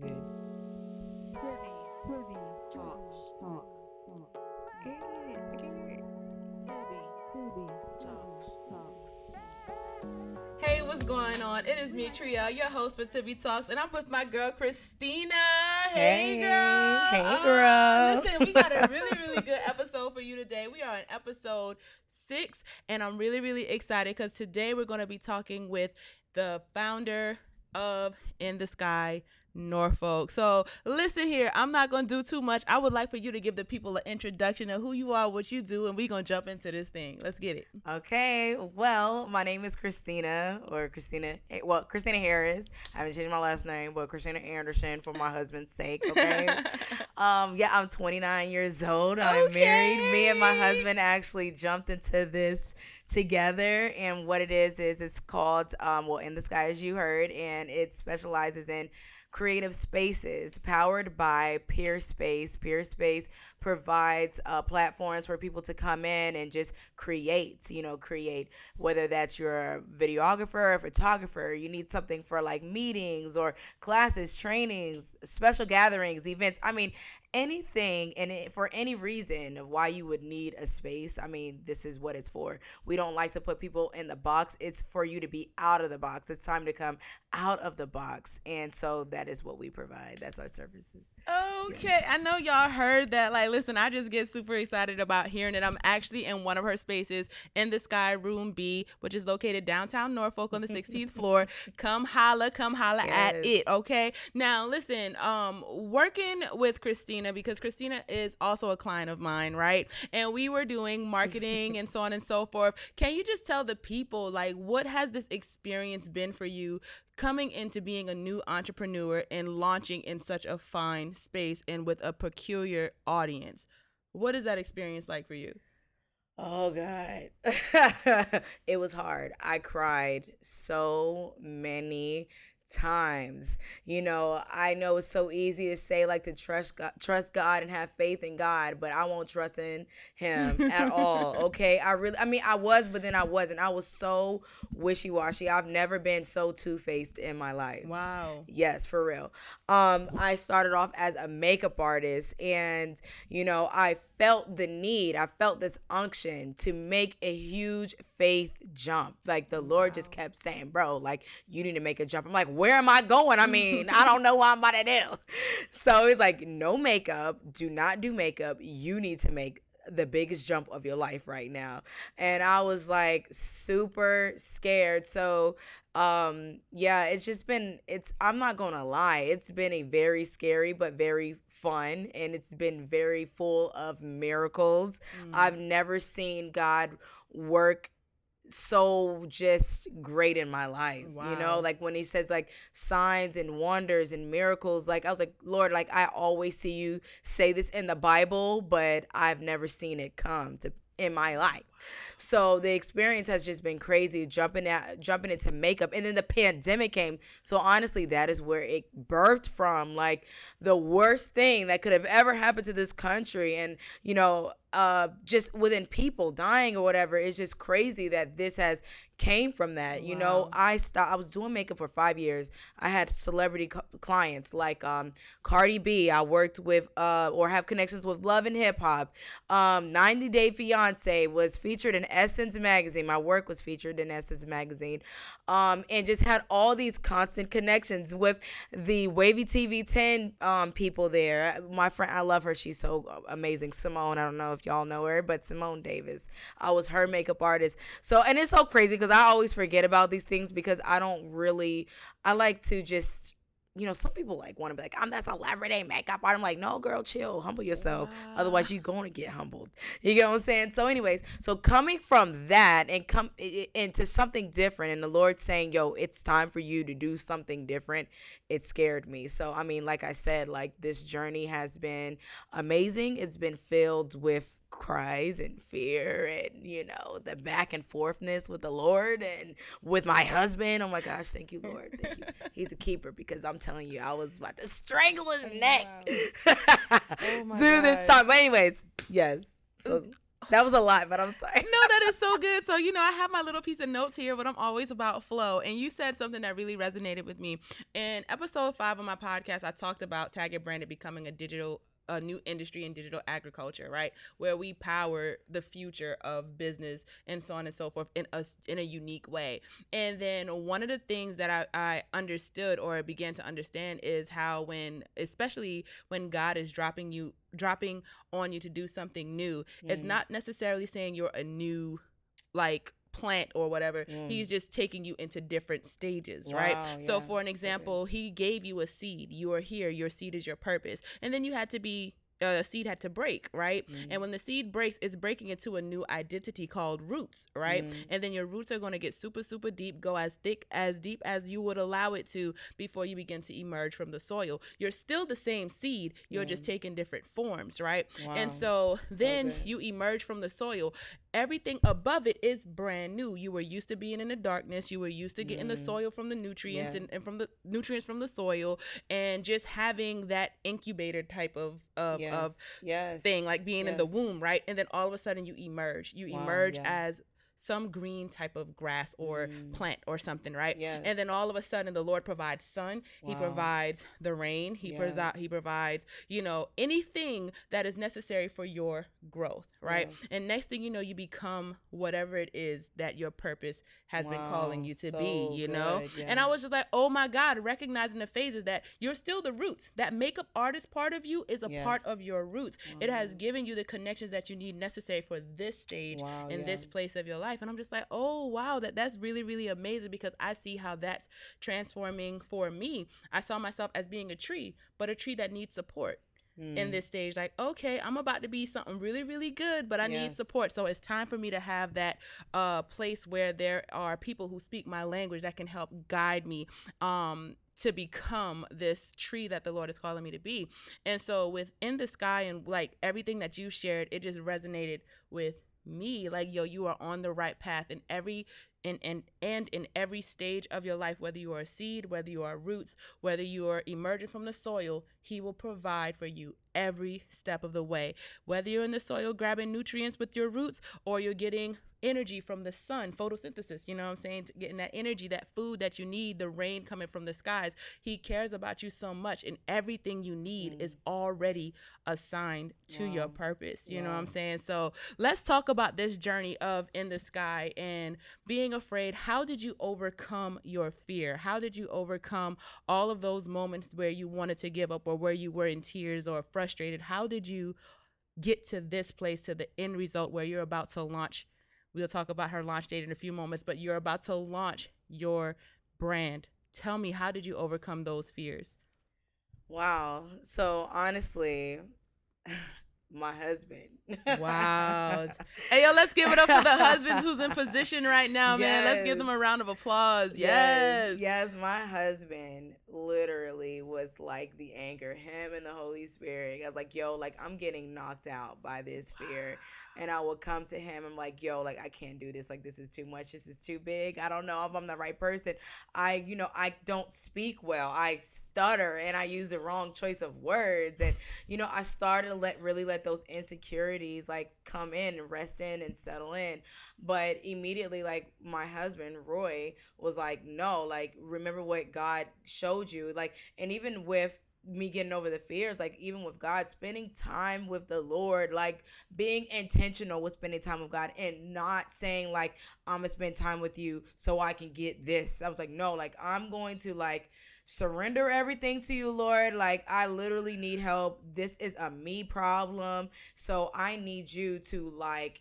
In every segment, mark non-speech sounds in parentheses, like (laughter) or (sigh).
Tibby, Tibby, talks, talks, talks. Tibby, Tibby, talks, talks. Hey, what's going on? It is me, Tria, your host for Tibby Talks, and I'm with my girl Christina. Hey, Hey. girl. Hey, Uh, girl. listen, we got a really, really good episode for you today. We are on episode six, and I'm really, really excited because today we're going to be talking with the founder of In the Sky. Norfolk. So listen here, I'm not gonna do too much. I would like for you to give the people an introduction of who you are, what you do, and we're gonna jump into this thing. Let's get it. Okay, well, my name is Christina, or Christina, well, Christina Harris. I haven't changed my last name, but Christina Anderson for my husband's sake, okay? (laughs) um, yeah, I'm 29 years old. I'm married. Me and my husband actually jumped into this together, and what it is is it's called, um, well, In the Sky, as you heard, and it specializes in creative spaces powered by Peerspace. Peer Space provides uh, platforms for people to come in and just create, you know, create, whether that's you're videographer, a photographer, you need something for like meetings or classes, trainings, special gatherings, events. I mean, anything and it, for any reason of why you would need a space i mean this is what it's for. We don't like to put people in the box. It's for you to be out of the box. It's time to come out of the box. And so that is what we provide. That's our services. Okay, I know y'all heard that. Like, listen, I just get super excited about hearing it. I'm actually in one of her spaces in the Sky Room B, which is located downtown Norfolk on the 16th (laughs) floor. Come holla, come holla at it. Okay. Now, listen, um, working with Christina because Christina is also a client of mine, right? And we were doing marketing and so on and so forth. Can you just tell the people like what has this experience been for you? Coming into being a new entrepreneur and launching in such a fine space and with a peculiar audience. What is that experience like for you? Oh God. (laughs) it was hard. I cried so many times. You know, I know it's so easy to say like to trust God, trust God and have faith in God, but I won't trust in him at all. (laughs) Okay? I really I mean, I was but then I wasn't. I was so wishy-washy. I've never been so two-faced in my life. Wow. Yes, for real. Um, I started off as a makeup artist, and you know, I felt the need. I felt this unction to make a huge faith jump. Like the Lord just kept saying, "Bro, like you need to make a jump." I'm like, "Where am I going?" I mean, I (laughs) don't know what I'm about to do. So it's like, no makeup. Do not do makeup. You need to make the biggest jump of your life right now and i was like super scared so um yeah it's just been it's i'm not gonna lie it's been a very scary but very fun and it's been very full of miracles i've never seen god work so just great in my life you know? Like when he says like signs and wonders and miracles like i was like lord like i always see you say this in the bible but i've never seen it come to in my life so the experience has just been crazy jumping at jumping into makeup and then the pandemic came. So honestly that is where it birthed from like the worst thing that could have ever happened to this country. And you know uh just within people dying or whatever it's just crazy that this has came from that. You know i stopped i was doing makeup for five years. I had celebrity co- clients like um cardi b. I worked with uh or have connections with love and hip hop. Um 90 day fiance was featured in essence magazine. My work was featured in essence magazine. Um and just had all these constant connections with the wavy tv 10 um people there. My friend i love her. She's so amazing. Simone i don't know if y'all know her but simone davis. I was her makeup artist. So and it's so crazy because i always forget about these things because i don't really i like to just you know, some people like want to be like, I'm that celebrity makeup art. I'm like, no, girl, chill, humble yourself. Otherwise, you're going to get humbled. You get what I'm saying? So, anyways, so coming from that and come into something different, and the Lord saying, yo, it's time for you to do something different, it scared me. So, I mean, like I said, like this journey has been amazing. It's been filled with cries and fear and you know the back and forthness with the lord and with my husband. Oh my gosh thank you lord. Thank you. (laughs) He's a keeper because i'm telling you i was about to strangle his oh, neck. (laughs) Oh through this time. But anyways yes. So mm. That was a lot, but I'm sorry. no, that is so (laughs) good. So, you know, I have my little piece of notes here, but I'm always about flow. And you said something that really resonated with me. In episode five of my podcast, I talked about Target Branded becoming a digital a new industry in digital agriculture, right? Where we power the future of business and so on and so forth in a in a unique way. And then one of the things that I, I understood or began to understand is how when especially when God is dropping you dropping on you to do something new, mm. it's not necessarily saying you're a new like plant or whatever. Mm. He's just taking you into different stages, wow, right? Yeah, so for an example, so he gave you a seed. You are here. Your seed is your purpose. And then you had to be a seed had to break, right? Mm. And when the seed breaks, it's breaking into a new identity called roots, right? Mm. And then your roots are going to get super, super deep, go as thick, as deep as you would allow it to before you begin to emerge from the soil. You're still the same seed, you're just taking different forms, right? Wow. And so, so then good. you emerge from the soil everything above it is brand new. You were used to being in the darkness. You were used to getting mm. the soil from the nutrients yeah. and, and from the nutrients from the soil and just having that incubator type of of, yes. of yes. thing, like being yes. in the womb, right? And then all of a sudden you emerge. You wow, emerge yeah. as some green type of grass or mm. plant or something, right? Yes. And then all of a sudden the Lord provides sun, wow. he provides the rain, he yeah. provides he provides, you know, anything that is necessary for your growth, right? Yes. And next thing you know, you become whatever it is that your purpose has wow. been calling you to so be, you good. know? Yeah. And I was just like, "Oh my God, recognizing the phases that you're still the roots. That makeup artist part of you is a yeah. part of your roots. Wow. It has given you the connections that you need necessary for this stage in this place of your life life and i'm just like oh wow that that's really really amazing because i see how that's transforming for me i saw myself as being a tree but a tree that needs support in mm. this stage like okay i'm about to be something really really good but i yes. need support so it's time for me to have that uh place where there are people who speak my language that can help guide me um to become this tree that the Lord is calling me to be. And so within the sky and like everything that you shared, it just resonated with me like yo you are on the right path and every in and and in every stage of your life whether you are a seed whether you are roots whether you are emerging from the soil he will provide for you every step of the way whether you're in the soil grabbing nutrients with your roots or you're getting energy from the sun, photosynthesis, you know what I'm saying? Getting that energy, that food that you need, the rain coming from the skies. He cares about you so much, and everything you need mm. is already assigned to wow. your purpose. You yes. know what I'm saying? So let's talk about this journey of in the sky and being afraid. How did you overcome your fear? How did you overcome all of those moments where you wanted to give up or where you were in tears or frustrated? How did you? get to this place to the end result where you're about to launch We'll talk about her launch date in a few moments, but you're about to launch your brand. Tell me, how did you overcome those fears? Wow. So honestly, my husband. wow. (laughs) Hey yo, let's give it up for the husbands who's in (laughs) position right now, yes. man. Let's give them a round of applause. Yes. yes. Yes, my husband literally was like the anger, him and the Holy Spirit. I was like, yo, like I'm getting knocked out by this fear. And I will come to him I'm like, yo, like I can't do this. Like this is too much. This is too big. I don't know if I'm the right person. I, you know, I don't speak well. I stutter and I use the wrong choice of words. And, you know, I started to let really let those insecurities like come in and rest in and settle in. But immediately, like my husband, Roy, was like, no, like remember what God showed you like and even with me getting over the fears like even with god spending time with the lord like being intentional with spending time with god and not saying like i'm gonna spend time with you so i can get this i was like no like i'm going to like surrender everything to you lord like i literally need help this is a me problem so i need you to like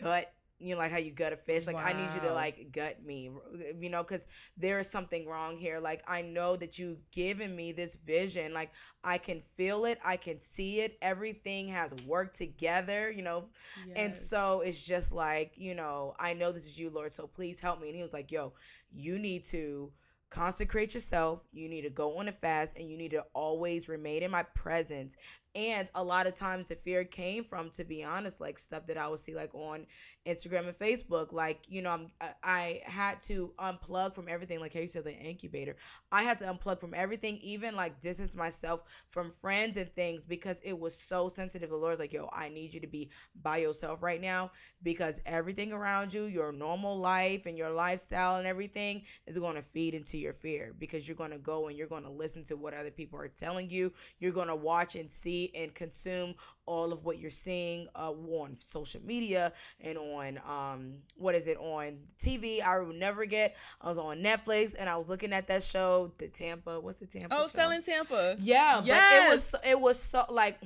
gut you know, like how you gut a fish. Like, wow. I need you to like gut me, you know, because there is something wrong here. Like, I know that you given me this vision. Like, I can feel it, I can see it. Everything has worked together, you know. Yes. And so it's just like, you know, I know this is you, Lord. So please help me. And he was like, yo, you need to consecrate yourself. You need to go on a fast and you need to always remain in my presence and a lot of times the fear came from to be honest like stuff that i would see like on instagram and facebook like you know i'm uh, i had to unplug from everything like how you said the incubator. I had to unplug from everything even like distance myself from friends and things because it was so sensitive. The lord's like yo i need you to be by yourself right now because everything around you your normal life and your lifestyle and everything is going to feed into your fear because you're going to go and you're going to listen to what other people are telling you. You're going to watch and see and consume all of what you're seeing uh, on social media and on um what is it on TV. I will never get. I was on Netflix and I was looking at that show, the Tampa. What's the Tampa? Oh, show? selling Tampa. Yeah, Yes. but it was it was so like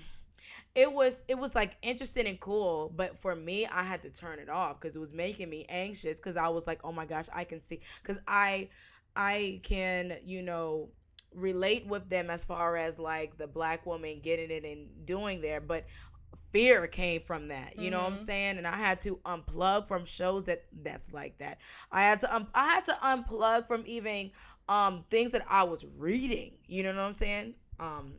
it was it was like interesting and cool but for me i had to turn it off because it was making me anxious because i was like oh my gosh i can see because i i can you know relate with them as far as like the black woman getting it and doing there but fear came from that you know what i'm Mhm. saying and i had to unplug from shows that that's like that i had to um, i had to unplug from even um things that i was reading you know what i'm saying um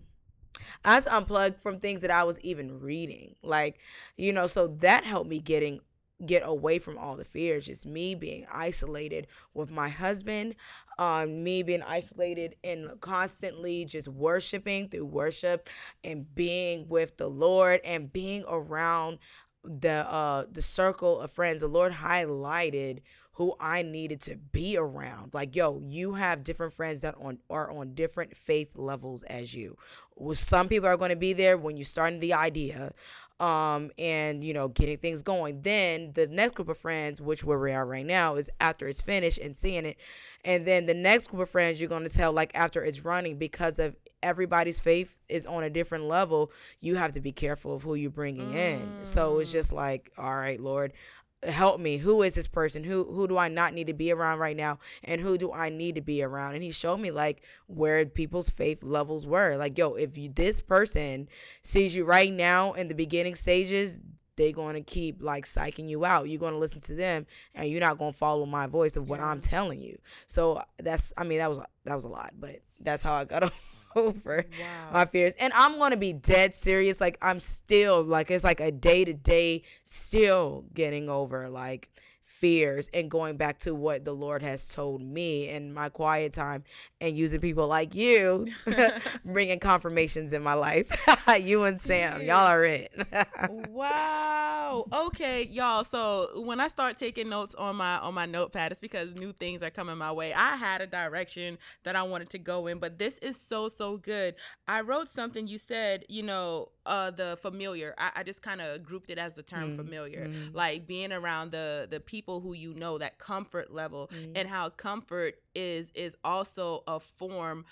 I had to unplug from things that I was even reading. Like, you know, so that helped me getting get away from all the fears. Just me being isolated with my husband, um, me being isolated and constantly just worshiping through worship and being with the Lord and being around the uh the circle of friends. The Lord highlighted who I needed to be around. Like, yo, you have different friends that on are on different faith levels as you. Well, some people are going to be there when you're starting the idea, um, and you know, getting things going. Then the next group of friends, which where we are right now, is after it's finished and seeing it, and then the next group of friends you're going to tell like after it's running because of everybody's faith is on a different level. You have to be careful of who you're bringing in. So it's just like, all right, Lord, help me. Who is this person? Who who do i not need to be around right now? And who do i need to be around? And he showed me like where people's faith levels were. Like yo if you this person sees you right now in the beginning stages they're going to keep like psyching you out. You're going to listen to them and you're not going to follow my voice of what i'm telling you. So that's i mean that was that was a lot but that's how i got (laughs) (laughs) over Wow. my fears and i'm gonna be dead serious like i'm still like it's like a day to day still getting over like fears and going back to what the lord has told me in my quiet time and using people like you (laughs) (laughs) bringing confirmations in my life (laughs) you and sam y'all are it wow. Okay, y'all. So when I start taking notes on my on my notepad, it's because new things are coming my way. I had a direction that I wanted to go in, but this is so so good. I wrote something. You said, you know, uh, the familiar. I, I just kind of grouped it as the term Mm, familiar, mm. like being around the the people who you know, that comfort level, Mm. and how comfort is is also a form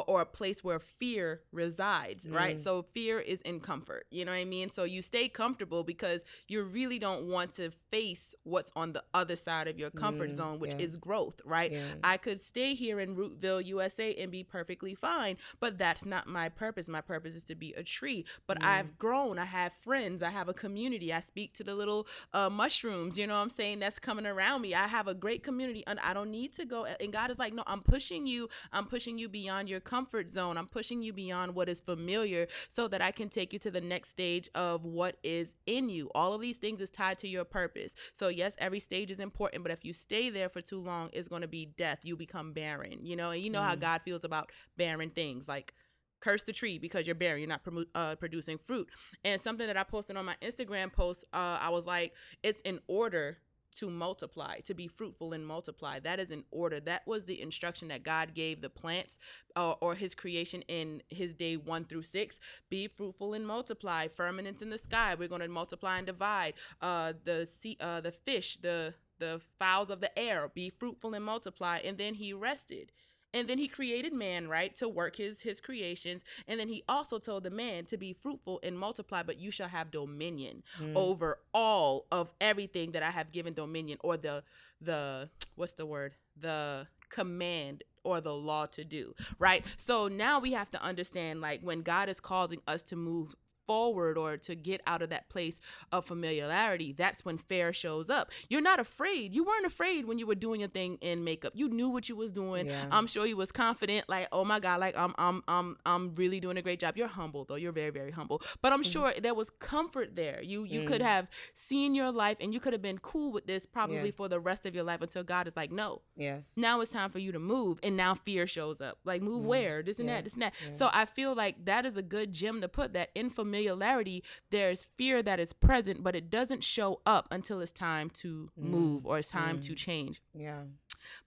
or- a place where fear resides, right? Mm. So fear is in comfort. You know what I mean? So you stay comfortable because you really don't want to face what's on the other side of your comfort Mm, zone, which yeah. is growth, right? Yeah. I could stay here in Rootville, USA and be perfectly fine, but that's not my purpose. My purpose is to be a tree. But Mm. I've grown, I have friends, I have a community. I speak to the little uh, mushrooms, you know what I'm saying? That's coming around me. I have a great community and I don't need to go. And God is like, no, I'm pushing you. I'm pushing you beyond your comfort zone. I'm pushing you beyond what is familiar so that I can take you to the next stage of what is in you. All of these things is tied to your purpose. So, yes, every stage is important, but if you stay there for too long, it's going to be death. You become barren, you know? And you know how God feels about barren things like curse the tree because you're barren you're not promo- uh, producing fruit and something that i posted on my instagram post uh, i was like it's in order to multiply to be fruitful and multiply. That is an order. That was the instruction that god gave the plants uh, or his creation in his day one through six. Be fruitful and multiply. Firmaments in the sky. We're going to multiply and divide. Uh, the sea uh, the fish the the fowls of the air. Be fruitful and multiply. And then he rested and then he created man right to work his his creations. And then he also told the man to be fruitful and multiply but you shall have dominion mm. over all of everything that i have given dominion or the the what's the word? The command or the law to do right? So now we have to understand like when god is causing us to move forward or to get out of that place of familiarity, that's when fear shows up. You're not afraid. You weren't afraid when you were doing your thing in makeup. You knew what you was doing. Yeah. I'm sure you was confident, like, oh my God, like I'm I'm I'm I'm really doing a great job. You're humble though. You're very, very humble. But I'm mm-hmm. sure there was comfort there. You you could mm. have seen your life and you could have been cool with this probably Yes. for the rest of your life until God is like, no, Yes. now it's time for you to move and now fear shows up like move mm. where this and that this and that Yeah. so i feel like that is a good gem to put that in familiarity there's fear that is present but it doesn't show up until it's time to mm. move or it's time to mm. change. Yeah.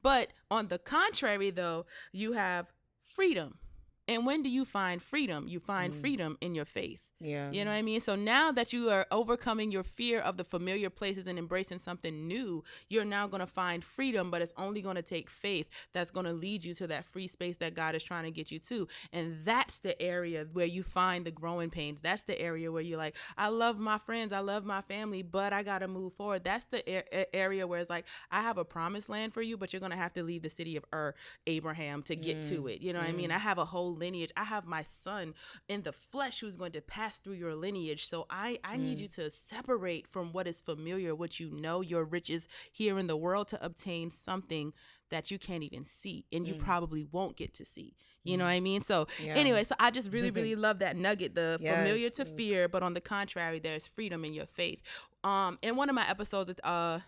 but on the contrary though you have freedom. And when do you find freedom? You find mm. freedom in your faith Yeah. you know what I mean? So now that you are overcoming your fear of the familiar places and embracing something new, you're now going to find freedom, but it's only going to take faith that's going to lead you to that free space that God is trying to get you to. And that's the area where you find the growing pains. That's the area where you're like, I love my friends, I love my family, but I got to move forward. That's the a- area where it's like, I have a promised land for you, but you're going to have to leave the city of Ur, Abraham, to get to mm. it. You know what I mean? Mm. I have a whole lineage. I have my son in the flesh who's going to pass through your lineage. So I, I need you to separate from what is familiar, what you know, your riches here in the world to obtain something that you can't even see and you probably won't get to see. You know what I mean? So Yeah. anyway, so I just really, (laughs) really love that nugget. The familiar to fear, but on the contrary, there's freedom in your faith. Um, in one of my episodes with uh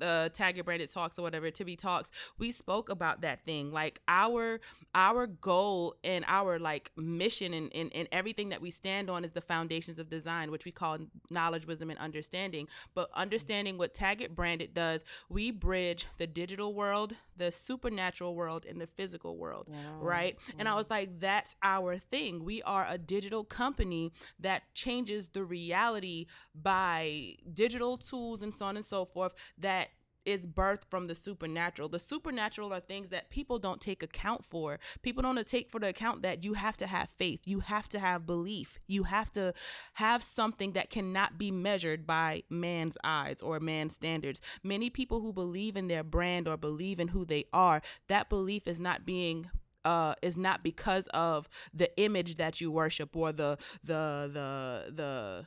uh tag your branded talks or whatever to be talks we spoke about that thing. Like our our goal and our like mission and, and, and everything that we stand on is the foundations of design which we call knowledge wisdom and understanding. But understanding what tag it branded does we bridge the digital world the supernatural world and the physical world right? And i was like that's our thing. We are a digital company that changes the reality by digital tools and so on and so forth that is birthed from the supernatural. The supernatural are things that people don't take account for. People don't take for the account that you have to have faith, you have to have belief, you have to have something that cannot be measured by man's eyes or man's standards. Many people who believe in their brand or believe in who they are, that belief is not being uh, is not because of the image that you worship or the the the the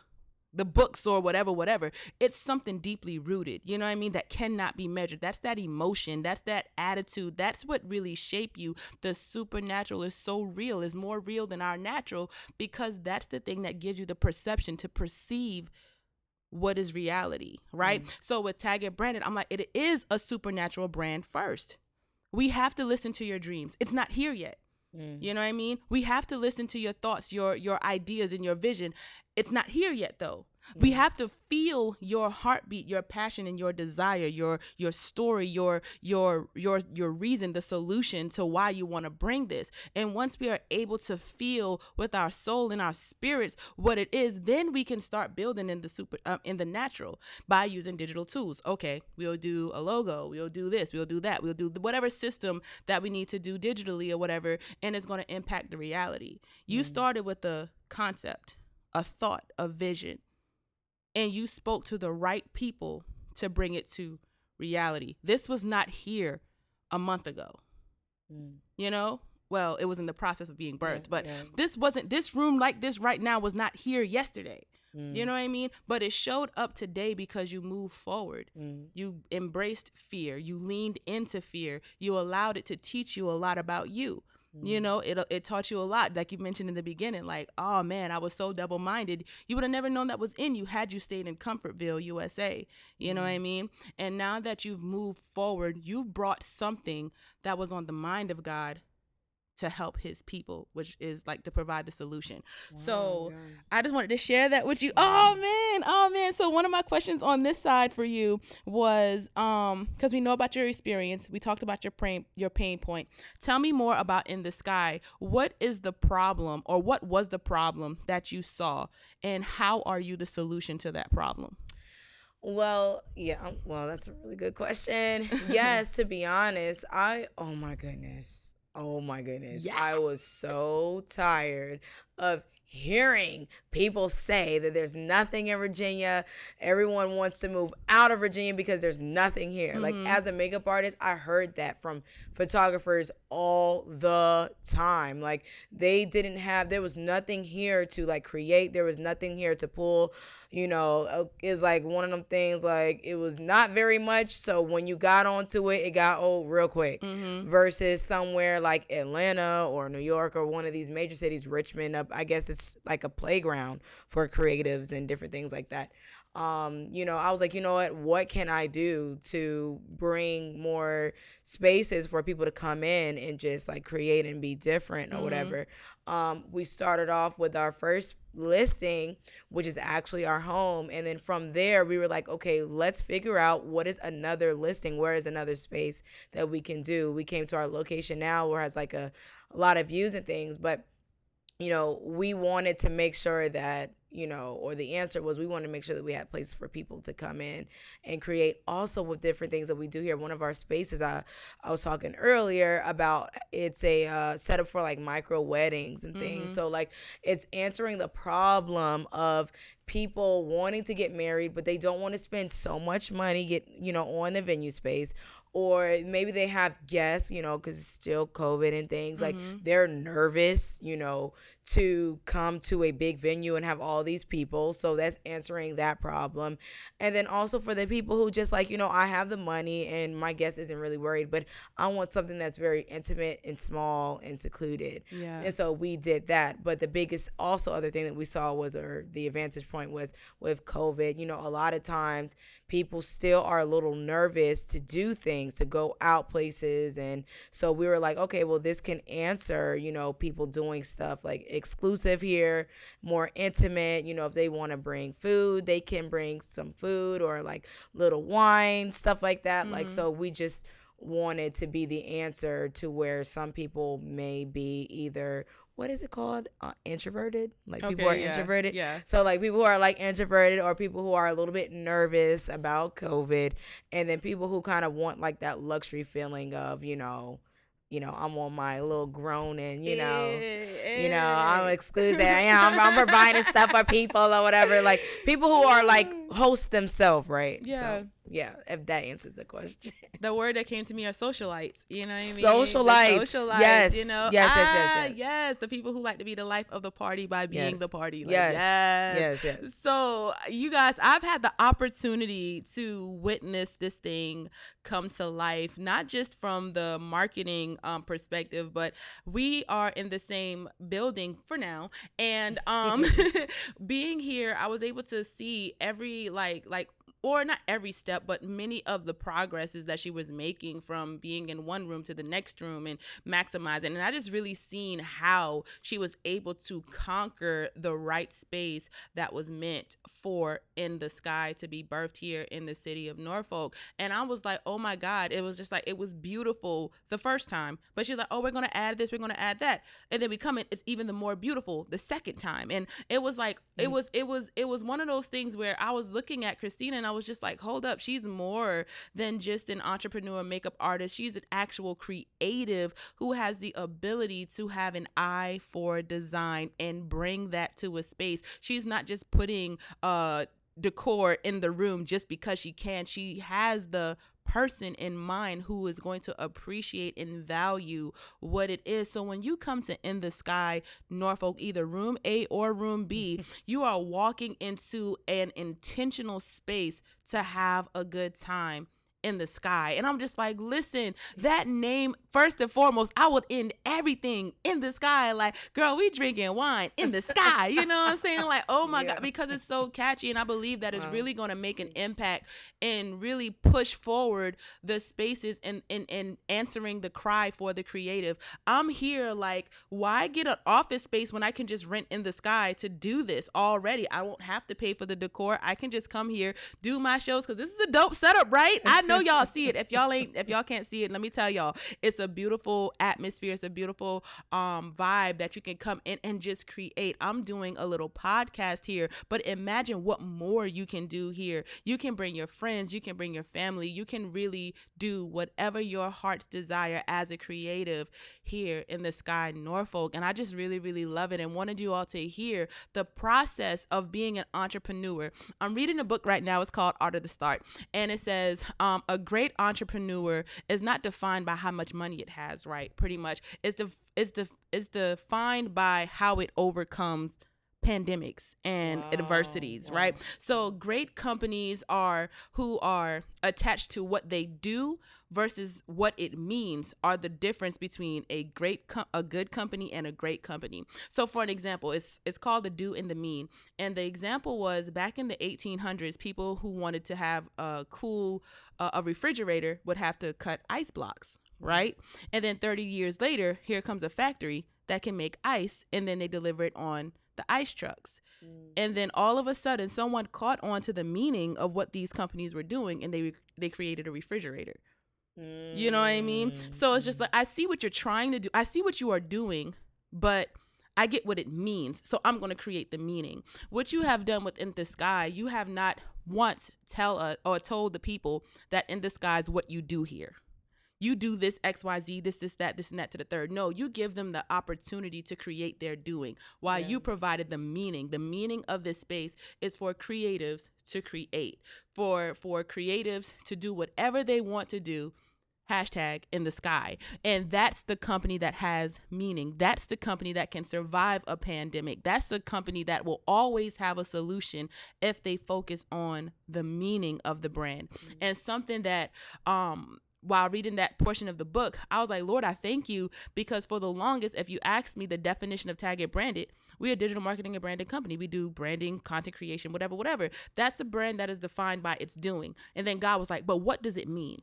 the books or whatever whatever it's something deeply rooted you know what i mean that cannot be measured. That's that emotion that's that attitude that's what really shape you. The supernatural is so real is more real than our natural because that's the thing that gives you the perception to perceive what is reality right? Mm. So with tag it branded i'm like it is a supernatural brand first. We have to listen to your dreams. It's not here yet Mm. you know what I mean? We have to listen to your thoughts, your your ideas and your vision. It's not here yet though. We have to feel your heartbeat, your passion and your desire, your your story, your your your your reason, the solution to why you want to bring this. And once we are able to feel with our soul and our spirits what it is, then we can start building in the super um, in the natural by using digital tools. Okay, we'll do a logo, we'll do this, we'll do that, we'll do the- whatever system that we need to do digitally or whatever, and it's going to impact the reality. You started with a concept, a thought, a vision, and you spoke to the right people to bring it to reality. This was not here a month ago. Mm. You know? Well, it was in the process of being birthed, but yeah. this wasn't this room like this right now was not here yesterday. Mm. You know what I mean? But it showed up today because you moved forward. Mm. You embraced fear. You leaned into fear. You allowed it to teach you a lot about you. You mm-hmm. know, it it taught you a lot, like you mentioned in the beginning. Like, oh man, I was so double minded. You would have never known that was in you had you stayed in Comfortville, USA. You know what I mm-hmm. mean? And now that you've moved forward, you've brought something that was on the mind of God to help his people, which is like to provide the solution. so I just wanted to share that with you. Oh man, oh man. So one of my questions on this side for you was um because we know about your experience. We talked about your pain your pain point. Tell me more about in the sky. What is the problem or what was the problem that you saw and how are you the solution to that problem? Well, yeah. Well, that's a really good question. (laughs) yes, to be honest, I oh my goodness. Oh my goodness. Yeah. I was so tired of hearing people say that there's nothing in Virginia. Everyone wants to move out of Virginia because there's nothing here. Mm-hmm. Like as a makeup artist, I heard that from photographers all the time. Like they didn't have there was nothing here to like create. There was nothing here to pull, you know, uh, is like one of them things like it was not very much. So when you got onto it, it got old real quick. Mm-hmm. Versus somewhere like Atlanta or New York or one of these major cities, Richmond, up I guess it's like a playground for creatives and different things like that. Um, you know, I was like, you know what? What can I do to bring more spaces for people to come in and just like create and be different or mm-hmm. whatever? Um, we started off with our first listing, which is actually our home. And then from there, we were like, okay, let's figure out what is another listing? Where is another space that we can do? We came to our location now where it has like a, a lot of views and things, but you know, we wanted to make sure that you know, or the answer was we want to make sure that we had places for people to come in and create also with different things that we do here. One of our spaces I I was talking earlier about it's a uh, setup for like micro weddings and things. Mm-hmm. So like it's answering the problem of people wanting to get married but they don't want to spend so much money get you know on the venue space or maybe they have guests, you know, because it's still COVID and things. Mm-hmm. Like they're nervous, you know, to come to a big venue and have all these people. So that's answering that problem. And then also for the people who just like, you know, I have the money and my guest isn't really worried, but I want something that's very intimate and small and secluded. Yeah. And so we did that. But the biggest also other thing that we saw was, or the advantage point was with COVID, you know, a lot of times people still are a little nervous to do things, to go out places. And so we were like, okay, well, this can answer, you know, people doing stuff like exclusive here, more intimate. You know, if they want to bring food, they can bring some food or like little wine, stuff like that. Mm-hmm. Like, so we just wanted to be the answer to where some people may be either what is it called? Uh, introverted. Like okay, people are yeah, introverted. Yeah. So like people who are like introverted or people who are a little bit nervous about COVID, and then people who kind of want like that luxury feeling of you know you know, I'm on my little grown and you know, you know, I'm excluded there. You know, I'm, I'm providing stuff for people or whatever. Like people who are like (laughs) host themselves, right? Yeah. So, yeah, if that answers the question. (laughs) The word that came to me are socialites. You know what I mean? Socialites. socialites. Yes. You know. Yes, yes, yes, yes, yes. Yes. The people who like to be the life of the party by being yes. the party. Like, yes. yes. Yes. Yes. So you guys, I've had the opportunity to witness this thing come to life, not just from the marketing um, perspective, but we are in the same building for now, and um, (laughs) (laughs) being here, I was able to see every like like or not every step, but many of the progresses that she was making from being in one room to the next room and maximizing. And I just really seen how she was able to conquer the right space that was meant for in the sky to be birthed here in the city of Norfolk. And I was like, oh my God, it was just like, it was beautiful the first time. But she's like, oh, we're going to add this, we're going to add that. And then we come in, it's even the more beautiful the second time. And it was like, it mm. was, it was, it was one of those things where I was looking at Christina and I was just like, hold up, she's more than just an entrepreneur, makeup artist. She's an actual creative who has the ability to have an eye for design and bring that to a space. She's not just putting uh decor in the room just because she can. She has the person in mind who is going to appreciate and value what it is. So when you come to In the Sky Norfolk, either room A or room B, (laughs) you are walking into an intentional space to have a good time in the sky. And I'm just like, listen, that name, first and foremost, I would end everything in the sky. Like, girl, we drinking wine in the sky. You know what I'm saying? Like, oh my yeah. God, because it's so catchy. And I believe that it's wow. really going to make an impact and really push forward the spaces and, and, and answering the cry for the creative. I'm here, like, why get an office space when I can just rent in the sky to do this already? I won't have to pay for the decor. I can just come here, do my shows because this is a dope setup, right? I know till y'all see it. If y'all ain't, if y'all can't see it, let me tell y'all, it's a beautiful atmosphere. It's a beautiful um vibe that you can come in and just create. I'm doing a little podcast here, but imagine what more you can do here. You can bring your friends, you can bring your family, you can really do whatever your heart's desire as a creative here in the sky Norfolk. And I just really, really love it and wanted you all to hear the process of being an entrepreneur. I'm reading a book right now. It's called Art of the Start. And it says um, Um, a great entrepreneur is not defined by how much money it has, right? Pretty much. It's the it's the it's defined by how it overcomes pandemics and Wow, adversities, right? So great companies are who are attached to what they do versus what it means are the difference between a great com- a good company and a great company. So for an example, it's it's called the do and the mean. And the example was back in the 1800s, people who wanted to have a cool uh, a refrigerator would have to cut ice blocks, right? And then 30 years later, here comes a factory that can make ice and then they deliver it on the ice trucks. Mm. And then all of a sudden someone caught on to the meaning of what these companies were doing and they they created a refrigerator. You know what I mean? So it's just like mm. I see what you're trying to do. I see what you are doing, but I get what it means. So I'm going to create the meaning. What you have done with In the Sky, you have not once tell us or told the people that In the Sky is what you do here. You do this XYZ, this, this, that, this, and that to the third. No, you give them the opportunity to create their doing while you provided the meaning. The meaning of this space is for creatives to create, for for creatives to do whatever they want to do hashtag in the sky. And that's the company that has meaning. That's the company that can survive a pandemic. That's the company that will always have a solution if they focus on the meaning of the brand. And something that um while reading that portion of the book, I was like, Lord, I thank you because for the longest, if you asked me the definition of Target branded, we're a digital marketing and branding company. We do branding, content creation, whatever, whatever. That's a brand that is defined by its doing. And then God was like, but what does it mean?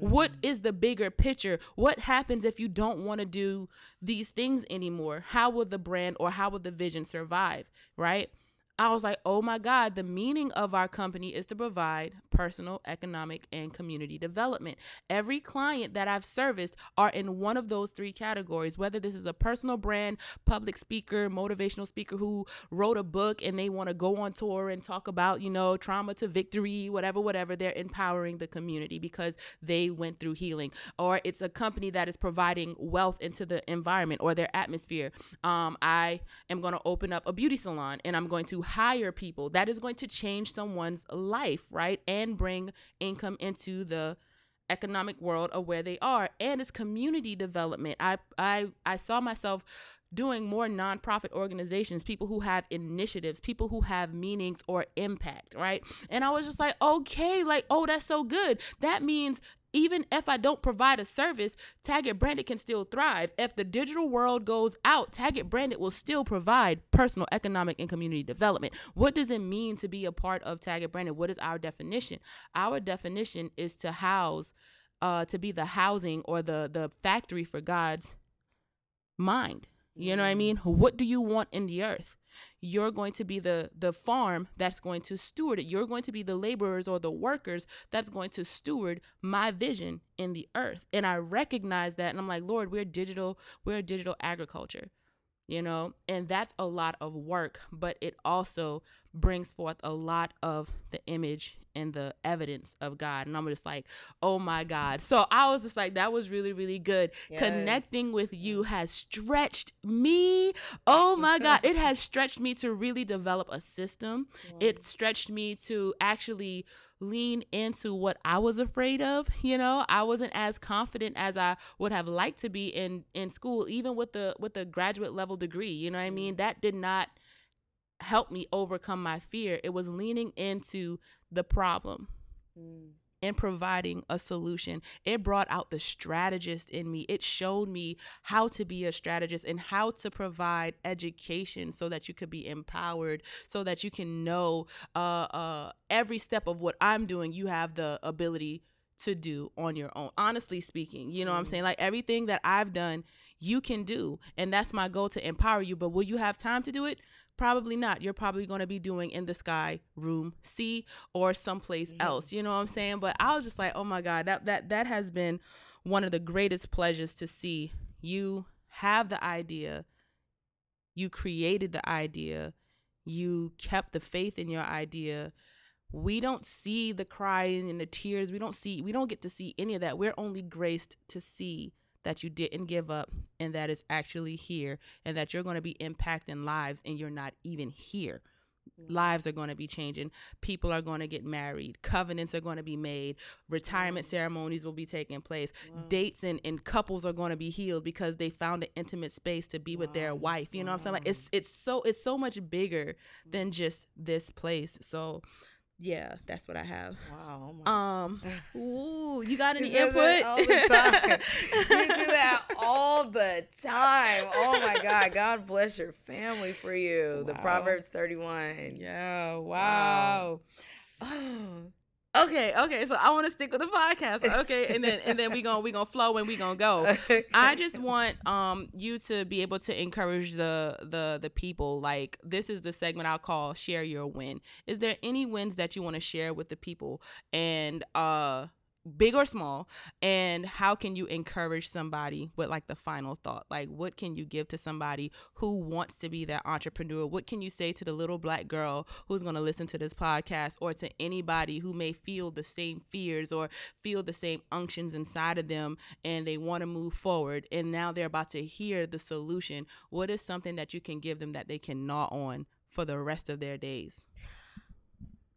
What mm. is the bigger picture? What happens if you don't want to do these things anymore? How will the brand or how will the vision survive? Right? I was like, oh my God, the meaning of our company is to provide personal, economic, and community development. Every client that I've serviced are in one of those three categories, whether this is a personal brand, public speaker, motivational speaker who wrote a book and they want to go on tour and talk about, you know, trauma to victory, whatever, whatever. They're empowering the community because they went through healing. Or it's a company that is providing wealth into the environment or their atmosphere. Um, I am going to open up a beauty salon and I'm going to hire people. That is going to change someone's life, right? And bring income into the economic world of where they are and it's community development i i i saw myself doing more nonprofit organizations people who have initiatives people who have meanings or impact right and i was just like okay like oh that's so good that means even if I don't provide a service, Target Branded can still thrive. If the digital world goes out, Target Branded will still provide personal, economic, and community development. What does it mean to be a part of Target Branded? What is our definition? Our definition is to house, uh, to be the housing or the the factory for God's mind. You know what I mean? What do you want in the earth? You're going to be the the farm that's going to steward it. You're going to be the laborers or the workers that's going to steward my vision in the earth. And I recognize that and I'm like, "Lord, we're digital, we're digital agriculture." You know, and that's a lot of work, but it also brings forth a lot of the image and the evidence of God. And I'm just like, oh my God. So I was just like, that was really, really good. Yes. Connecting with you mm. has stretched me. Oh my (laughs) God. it has stretched me to really develop a system. It stretched me to actually lean into what I was afraid of. You know, I wasn't as confident as I would have liked to be in in school, even with the with the graduate level degree. You know what I mean? Mm. That did not help me overcome my fear. It was leaning into the problem and providing a solution. It brought out the strategist in me. It showed me how to be a strategist and how to provide education so that you could be empowered, so that you can know uh, uh, every step of what I'm doing, you have the ability to do on your own. Honestly speaking, you know what I'm saying? Like everything that I've done, you can do. And that's my goal to empower you. But will you have time to do it? Probably not. You're probably going to be doing in the sky room C or someplace Yeah. else. You know what I'm saying? But I was just like, oh my God, that that that has been one of the greatest pleasures to see you have the idea, you created the idea, you kept the faith in your idea. We don't see the crying and the tears. We don't see we don't get to see any of that. We're only graced to see that you didn't give up and that is actually here and that you're going to be impacting lives and you're not even here. Mm-hmm. Lives are going to be changing. People are going to get married. Covenants are going to be made. Retirement ceremonies will be taking place. Dates and, and couples are going to be healed because they found an intimate space to be with their wife. You know what I'm saying? Like it's it's so it's so much bigger mm-hmm. than just this place. So yeah, that's what I have. Wow. oh Um, (laughs) ooh, you got any input? all the time. (laughs) you do that all the time. Oh my God. God bless your family for you. The Proverbs 31. Yeah, Wow. wow. (sighs) Oh. Okay, okay. So I want to stick with the podcast. Okay, and then and then we gonna we gonna flow and we gonna go. (laughs) I just want um you to be able to encourage the the the people. Like this is the segment I'll call share your win. Is there any wins that you want to share with the people and uh big or small and how can you encourage somebody with like the final thought? Like what can you give to somebody who wants to be that entrepreneur? What can you say to the little black girl who's going to listen to this podcast or to anybody who may feel the same fears or feel the same unctions inside of them and they want to move forward and now they're about to hear the solution? What is something that you can give them that they can gnaw on for the rest of their days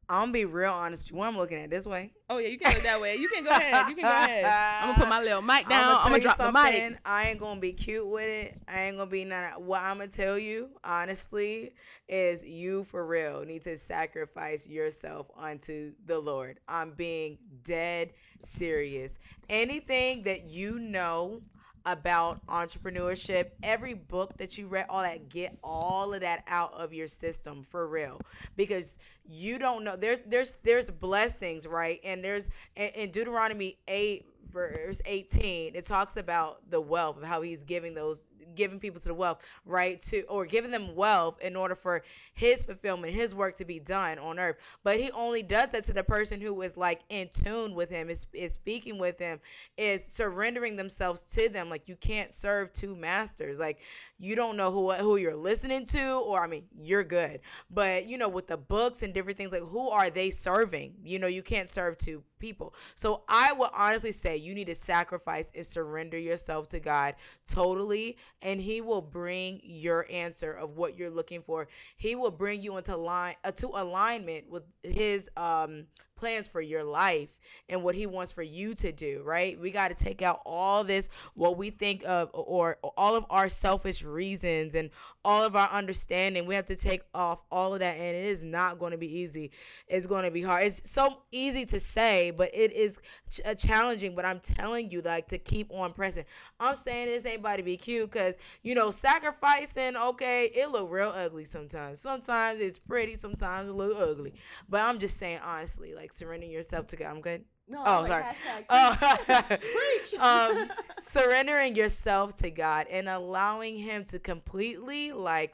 I'm gonna be real honest with you. What I'm looking at this way. oh yeah you can look that way you can go ahead you can go (laughs) ahead i'm gonna put my little mic down i'm tell gonna you drop the mic. I ain't gonna be cute with it. I ain't gonna be none. Of, what I'm gonna tell you, honestly, is you for real need to sacrifice yourself unto the Lord. I'm being dead serious. Anything that you know about entrepreneurship, every book that you read, all that, get all of that out of your system for real, because you don't know. There's there's there's blessings, right? And there's in, Deuteronomy eight verse 18 it talks about the wealth of how he's giving those giving people to the wealth right to or giving them wealth in order for his fulfillment his work to be done on earth. But he only does that to the person who is like in tune with him is, is speaking with him is surrendering themselves to them. Like you can't serve two masters. Like you don't know who who you're listening to or i mean you're good. But you know with the books and different things like who are they serving? You know you can't serve two people. So i would honestly say you need to sacrifice and surrender yourself to god totally and he will bring your answer of what you're looking for. He will bring you into line uh, to alignment with his um plans for your life and what he wants for you to do right? We got to take out all this what we think of or, all of our selfish reasons and all of our understanding. We have to take off all of that and it is not going to be easy. It's going to be hard. It's so easy to say but it is ch- uh, challenging but i'm telling you like to keep on pressing. I'm saying this ain't about to be cute because you know sacrificing okay it look real ugly sometimes. Sometimes it's pretty sometimes it look ugly. But i'm just saying honestly like surrendering yourself to god. I'm good? No Oh, sorry. Oh, (laughs) um, (laughs) surrendering yourself to God and allowing Him to completely like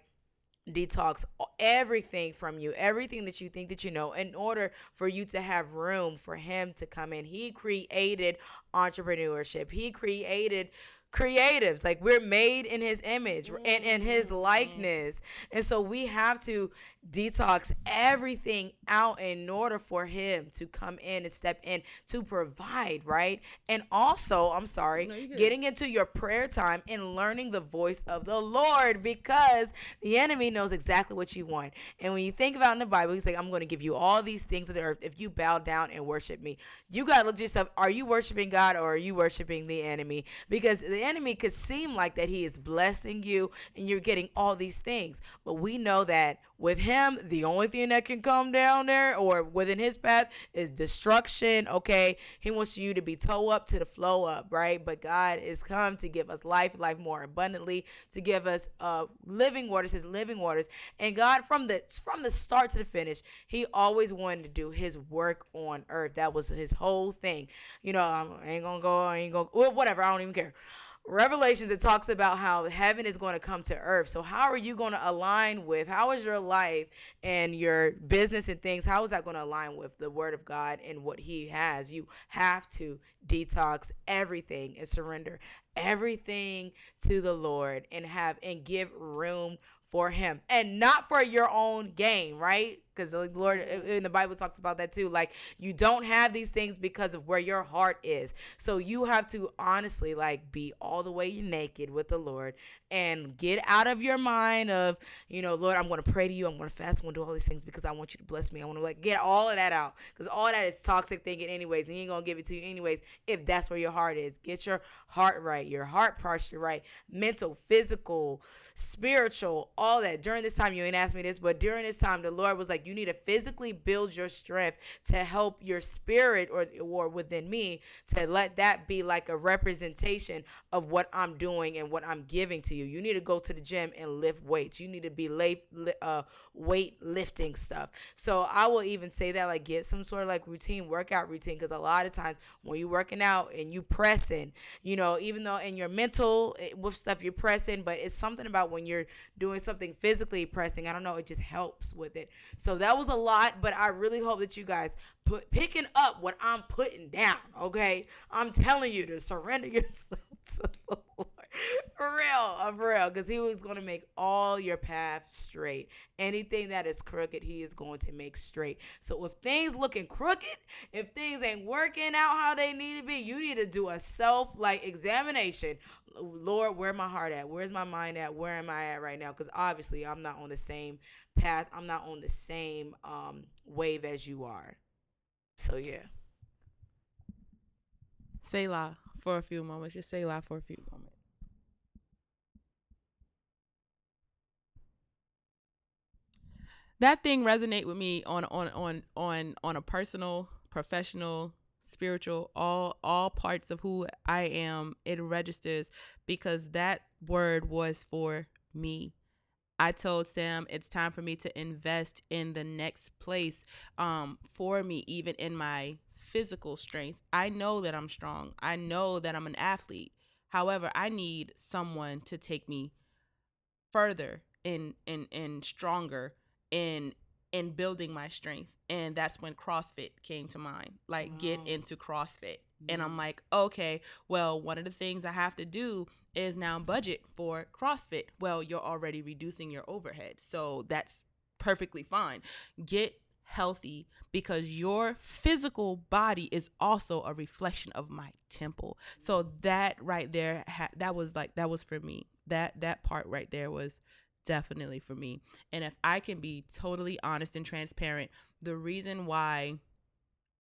detox everything from you, everything that you think that you know, in order for you to have room for Him to come in. He created entrepreneurship. He created creatives. Like we're made in his image and in his likeness. And so we have to detox everything out in order for him to come in and step in to provide right? And also i'm sorry No, getting into your prayer time and learning the voice of the lord because the enemy knows exactly what you want. And when you think about in the bible he's like i'm going to give you all these things of the earth if you bow down and worship me. You got to look yourself are you worshiping god or are you worshiping the enemy? Because the enemy could seem like that he is blessing you and you're getting all these things but we know that with him the only thing that can come down there or within his path is destruction okay? He wants you to be toe up to the flow up right? But god is come to give us life life more abundantly to give us uh living waters his living waters. And god from the from the start to the finish he always wanted to do his work on earth. That was his whole thing. You know i ain't gonna go i ain't gonna whatever i don't even care Revelations, it talks about how heaven is going to come to earth. So, how are you going to align with, how is your life and your business and things, how is that going to align with the word of God and what He has? You have to detox everything and surrender everything to the Lord and have and give room for him and not for your own gain, right? Because the Lord in the Bible talks about that too. Like you don't have these things because of where your heart is. So you have to honestly like be all the way naked with the Lord and get out of your mind of, you know, Lord, I'm gonna pray to you, I'm gonna fast, I'm gonna do all these things because I want you to bless me. I wanna like get all of that out. Because all that is toxic thinking anyways, and he ain't gonna give it to you anyways if that's where your heart is. Get your heart right, your heart posture right, mental, physical, spiritual, all that. During this time, you ain't asked me this, but during this time, the Lord was like, you need to physically build your strength to help your spirit or, or within me to let that be like a representation of what I'm doing and what I'm giving to you. You need to go to the gym and lift weights. You need to be late, uh, weight lifting stuff. So I will even say that like get some sort of like routine, workout routine, because a lot of times when you're working out and you pressing, you know, even though in your mental eh, with stuff you're pressing, but it's something about when you're doing something physically pressing. I don't know, it just helps with it. So that was a lot, but I really hope that you guys put picking up what I'm putting down. Okay, I'm telling you to surrender (laughs) yourself to the Lord. (laughs) For real, for real, because He was going to make all your paths straight. Anything that is crooked, He is going to make straight. So if things looking crooked, if things ain't working out how they need to be, you need to do a self like examination. Lord, where my heart at? Where's my mind at? Where am I at right now? Because obviously, I'm not on the same path. I'm not on the same um, wave as you are. So yeah. Selah for a few moments. Just Selah for a few moments. That thing resonate with me on on on on on a personal, professional, spiritual, all all parts of who I am. It registers because that word was for me. I told Sam it's time for me to invest in the next place um, for me, even in my physical strength. I know that I'm strong. I know that I'm an athlete. However, I need someone to take me further and and and stronger in in building my strength. And that's when CrossFit came to mind. Like wow. get into CrossFit. Mm-hmm. And I'm like, okay, well, one of the things I have to do is now budget for CrossFit. Well, you're already reducing your overhead. So that's perfectly fine. Get healthy because your physical body is also a reflection of my temple. So that right there ha- that was like that was for me. That that part right there was definitely for me. And if I can be totally honest and transparent, the reason why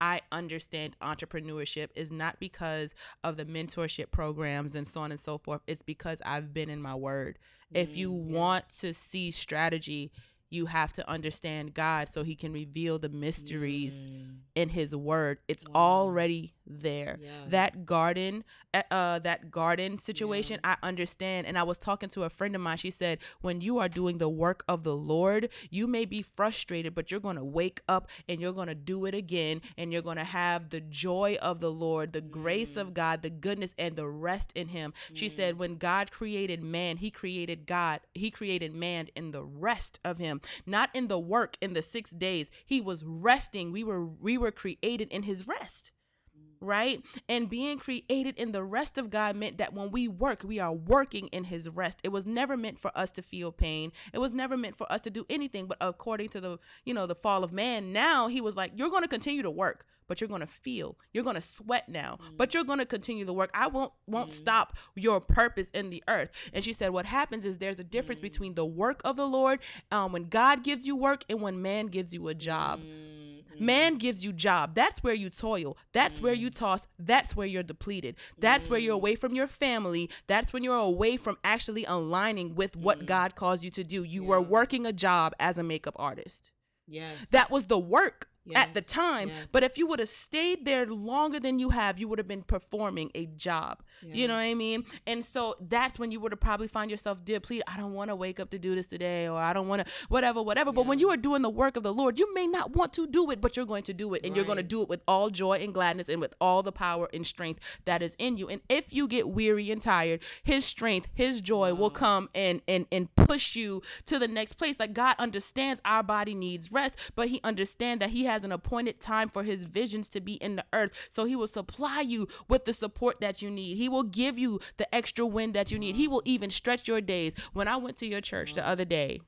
I understand entrepreneurship is not because of the mentorship programs and so on and so forth. It's because I've been in my word. Mm, if you mm, yes. want to see strategy, you have to understand God so he can reveal the mysteries mm. in his word. It's wow. already there. Yeah. That garden uh, that garden situation, yeah. I understand and I was talking to a friend of mine. She said, "When you are doing the work of the Lord, you may be frustrated, but you're going to wake up and you're going to do it again and you're going to have the joy of the Lord, the mm. grace of mm. God, the goodness and the rest in him." Mm. She said, mm. "When God created man, he created God. He created man in the rest of him." not in the work in the 6 days. He was resting. We were we were created in his rest right? And being created in the rest of God meant that when we work, we are working in his rest. It was never meant for us to feel pain. It was never meant for us to do anything, but according to the, you know, the fall of man, now he was like, you're going to continue to work, but you're going to feel. You're going to sweat now, mm. but you're going to continue the work. I won't won't mm. stop your purpose in the earth. And she said what happens is there's a difference mm. between the work of the Lord um, when God gives you work and when man gives you a job. Mm. Man gives you job. That's where you toil. That's where you mm. toss. That's where you're depleted. That's where you're away mm. from your family. That's when you're away from actually aligning with what mm. God calls you to do. You yeah. were working a job as a makeup artist. Yes. That was the work at the Yes, time. But if you would have stayed there longer than you have, you would have been performing a job. You know what I mean? And so that's when you would have probably find yourself depleted. I don't want to wake up to do this today, or I don't want to whatever, whatever. But when you are doing the work of the Lord, you may not want to do it, but you're going to do it, and you're going to do it with all joy and gladness and with all the power and strength that is in you. And if you get weary and tired, His strength, His joy will come and and and push you to the next place. Like God understands our body needs rest, but He understands that He has an appointed time for His visions to be in the earth. So He will supply you with the support that you need. He will give you the extra wind that you need. He will even stretch your days. When I went to your church the other day,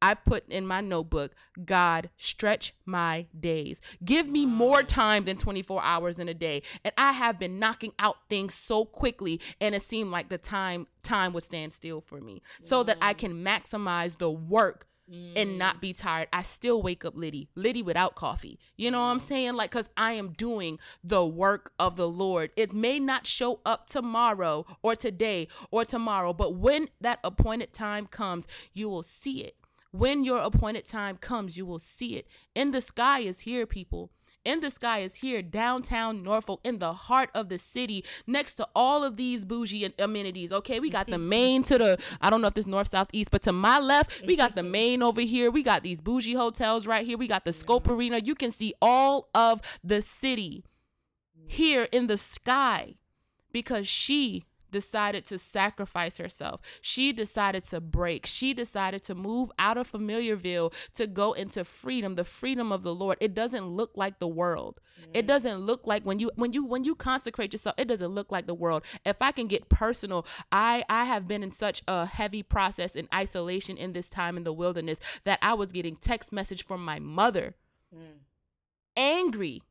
I put in my notebook, God, stretch my days. Give me more time than 24 hours in a day. And I have been knocking out things so quickly and it seemed like the time time would stand still for me so that I can maximize the work and not mm. be tired. I still wake up Liddy, Liddy without coffee. You know what I'm mm. saying? Like, cause I am doing the work of the Lord. It may not show up tomorrow or today or tomorrow, but when that appointed time comes, you will see it. When your appointed time comes, you will see it. In the sky is here, people. In the sky is here, downtown Norfolk, in the heart of the city, next to all of these bougie amenities. Okay, we got the (laughs) main to the, I don't know if this north, south, east, but to my left, we got the (laughs) main over here. We got these bougie hotels right here. We got the Scope Arena. You can see all of the city here in the sky because she decided to sacrifice herself. She decided to break. She decided to move out of familiarville to go into freedom, the freedom of the Lord. It doesn't look like the world. It mm. doesn't look like when you when you when you consecrate yourself, it doesn't look like the world. If I can get personal, I I have been in such a heavy process in isolation in this time in the wilderness that I was getting text message from my mother mm. angry.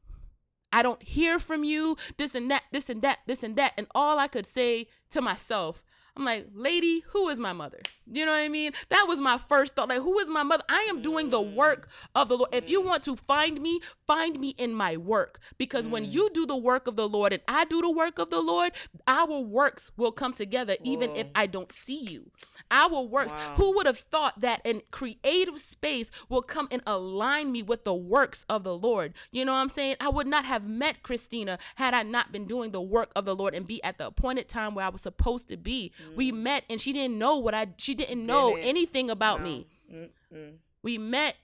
I don't hear from you, this and that, this and that, this and that. And all I could say to myself, I'm like, lady, who is my mother? You know what I mean? That was my first thought. Like, who is my mother? I am doing the mm. work of the Lord. If you want to find me, find me in my work. Because when mm. you do the work of the Lord and I do the work of the Lord, our works will come together, even if I don't see you. Our works. Wow. Who would have thought that an creative space will come and align me with the works of the Lord? You know what I'm saying? I would not have met Christina had I not been doing the work of the Lord and be at the appointed time where I was supposed to be. We mm. met and she didn't know what I she didn't know Didn't. anything about No. me. Mm-mm. We met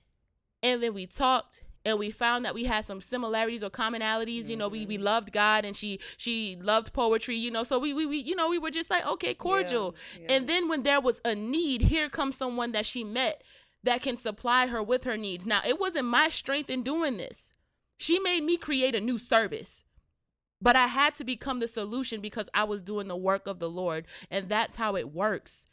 and then we talked and we found that we had some similarities or commonalities you know we, we mm-hmm. loved god and she she loved poetry you know so we, we we you know we were just like okay cordial yeah. and then when there was a need here comes someone that she met that can supply her with her needs now it wasn't my strength in doing this she made me create a new service but i had to become the solution because i was doing the work of the lord and that's how it works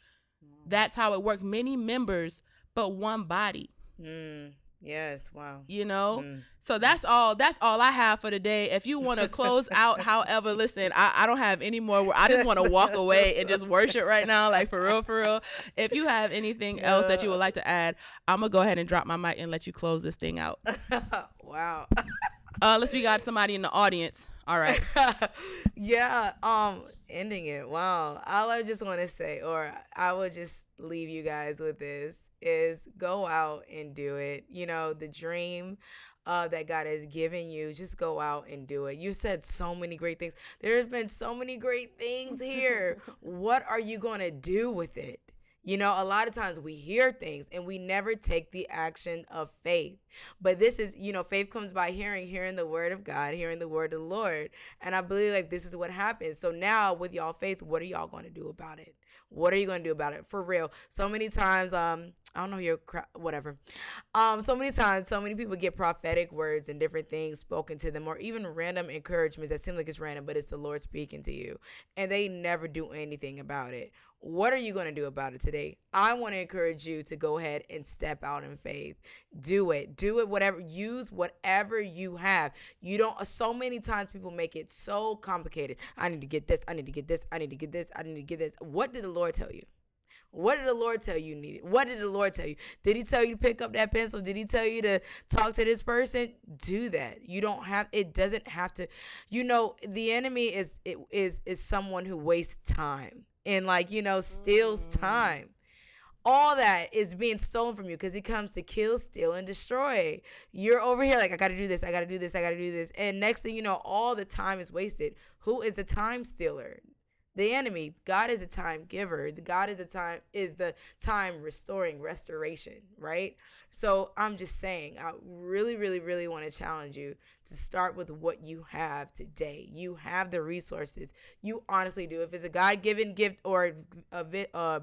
that's how it worked. many members but one body Mm. Yes. Wow. you know Mm. so that's all that's all i have for today if you want to close (laughs) out however listen I, I don't have any more i just want to walk away and just worship right now like for real for real if you have anything else that you would like to add i'm gonna go ahead and drop my mic and let you close this thing out (laughs) wow. (laughs) uh, unless we got somebody in the audience all right (laughs) yeah, um, ending it. Wow. All I just want to say, or I will just leave you guys with this, is go out and do it. You know, the dream uh, that God has given you, just go out and do it. You said so many great things. There's been so many great things here. (laughs) what are you going to do with it? You know, a lot of times we hear things and we never take the action of faith. But this is, you know, faith comes by hearing, hearing the word of God, hearing the word of the Lord. And I believe like this is what happens. So now with y'all faith, what are y'all going to do about it? What are you to do about it? For real. So many times, um, I don't know your whatever. Um, so many times, so many people get prophetic words and different things spoken to them, or even random encouragements that seem like it's random, but it's the Lord speaking to you, and they never do anything about it. What are you going to do about it today? I want to encourage you to go ahead and step out in faith. Do it. Do it. Whatever. Use whatever you have. You don't. So many times people make it so complicated. I need to get this. I need to get this. I need to get this. I need to get this. What did the Lord tell you? What did the Lord tell you needed? What did the Lord tell you? Did he tell you to pick up that pencil? Did he tell you to talk to this person? Do that. You don't have it doesn't have to you know, the enemy is it is is someone who wastes time and like, you know, steals mm. time. all that is being stolen from you because he comes to kill, steal, and destroy. You're over here like, I gotta do this, I gotta do this, I gotta do this. And next thing you know, all the time is wasted. Who is the time stealer? The enemy god is a time giver. God is a time is the time restoring restoration right? So i'm just saying i really really really want to challenge you to start with what you have today. You have the resources. You honestly do. If it's a god-given gift or a, a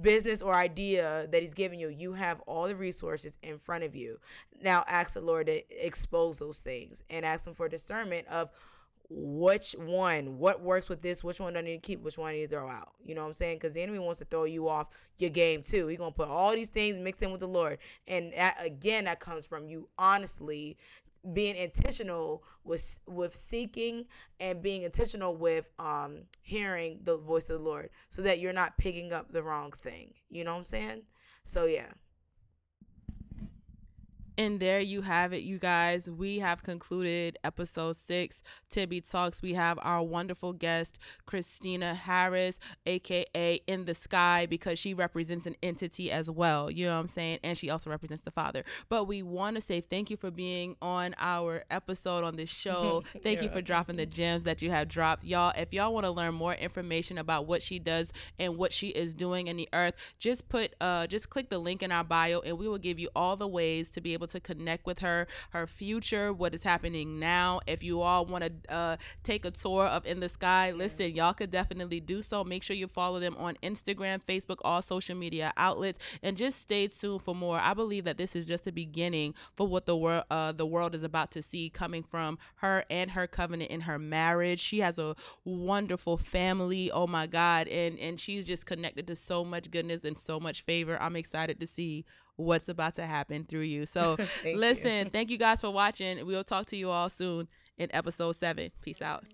business or idea that he's giving you you have all the resources in front of you. Now ask the lord to expose those things and ask him for discernment of which one, what works with this, which one do I need to keep, which one I need to throw out. You know what I'm saying? Because the enemy wants to throw you off your game too. He's gonna put all these things mixed in with the Lord, and that, again, that comes from you honestly being intentional with with seeking and being intentional with um hearing the voice of the Lord, so that you're not picking up the wrong thing. You know what I'm saying? So yeah. And there you have it, you guys. We have concluded episode six, Tibby Talks. We have our wonderful guest, Christina Harris, aka In the Sky, because she represents an entity as well. You know what I'm saying? And she also represents the Father. But we want to say thank you for being on our episode on this show. (laughs) Thank yeah. you for dropping the gems that you have dropped. Y'all, if y'all want to learn more information about what she does and what she is doing in the earth, just put uh just click the link in our bio and we will give you all the ways to be able to connect with her, her future, what is happening now. If you all want to uh, take a tour of In the Sky, listen, y'all could definitely do so. Make sure you follow them on Instagram, Facebook, all social media outlets, and just stay tuned for more. I believe that this is just the beginning for what the world uh, the world is about to see coming from her and her covenant in her marriage. She has a wonderful family. Oh my God, and and she's just connected to so much goodness and so much favor. I'm excited to see what's about to happen through you. So (laughs) thank listen, you. thank you guys for watching. We'll talk to you all soon in episode seven. Peace out.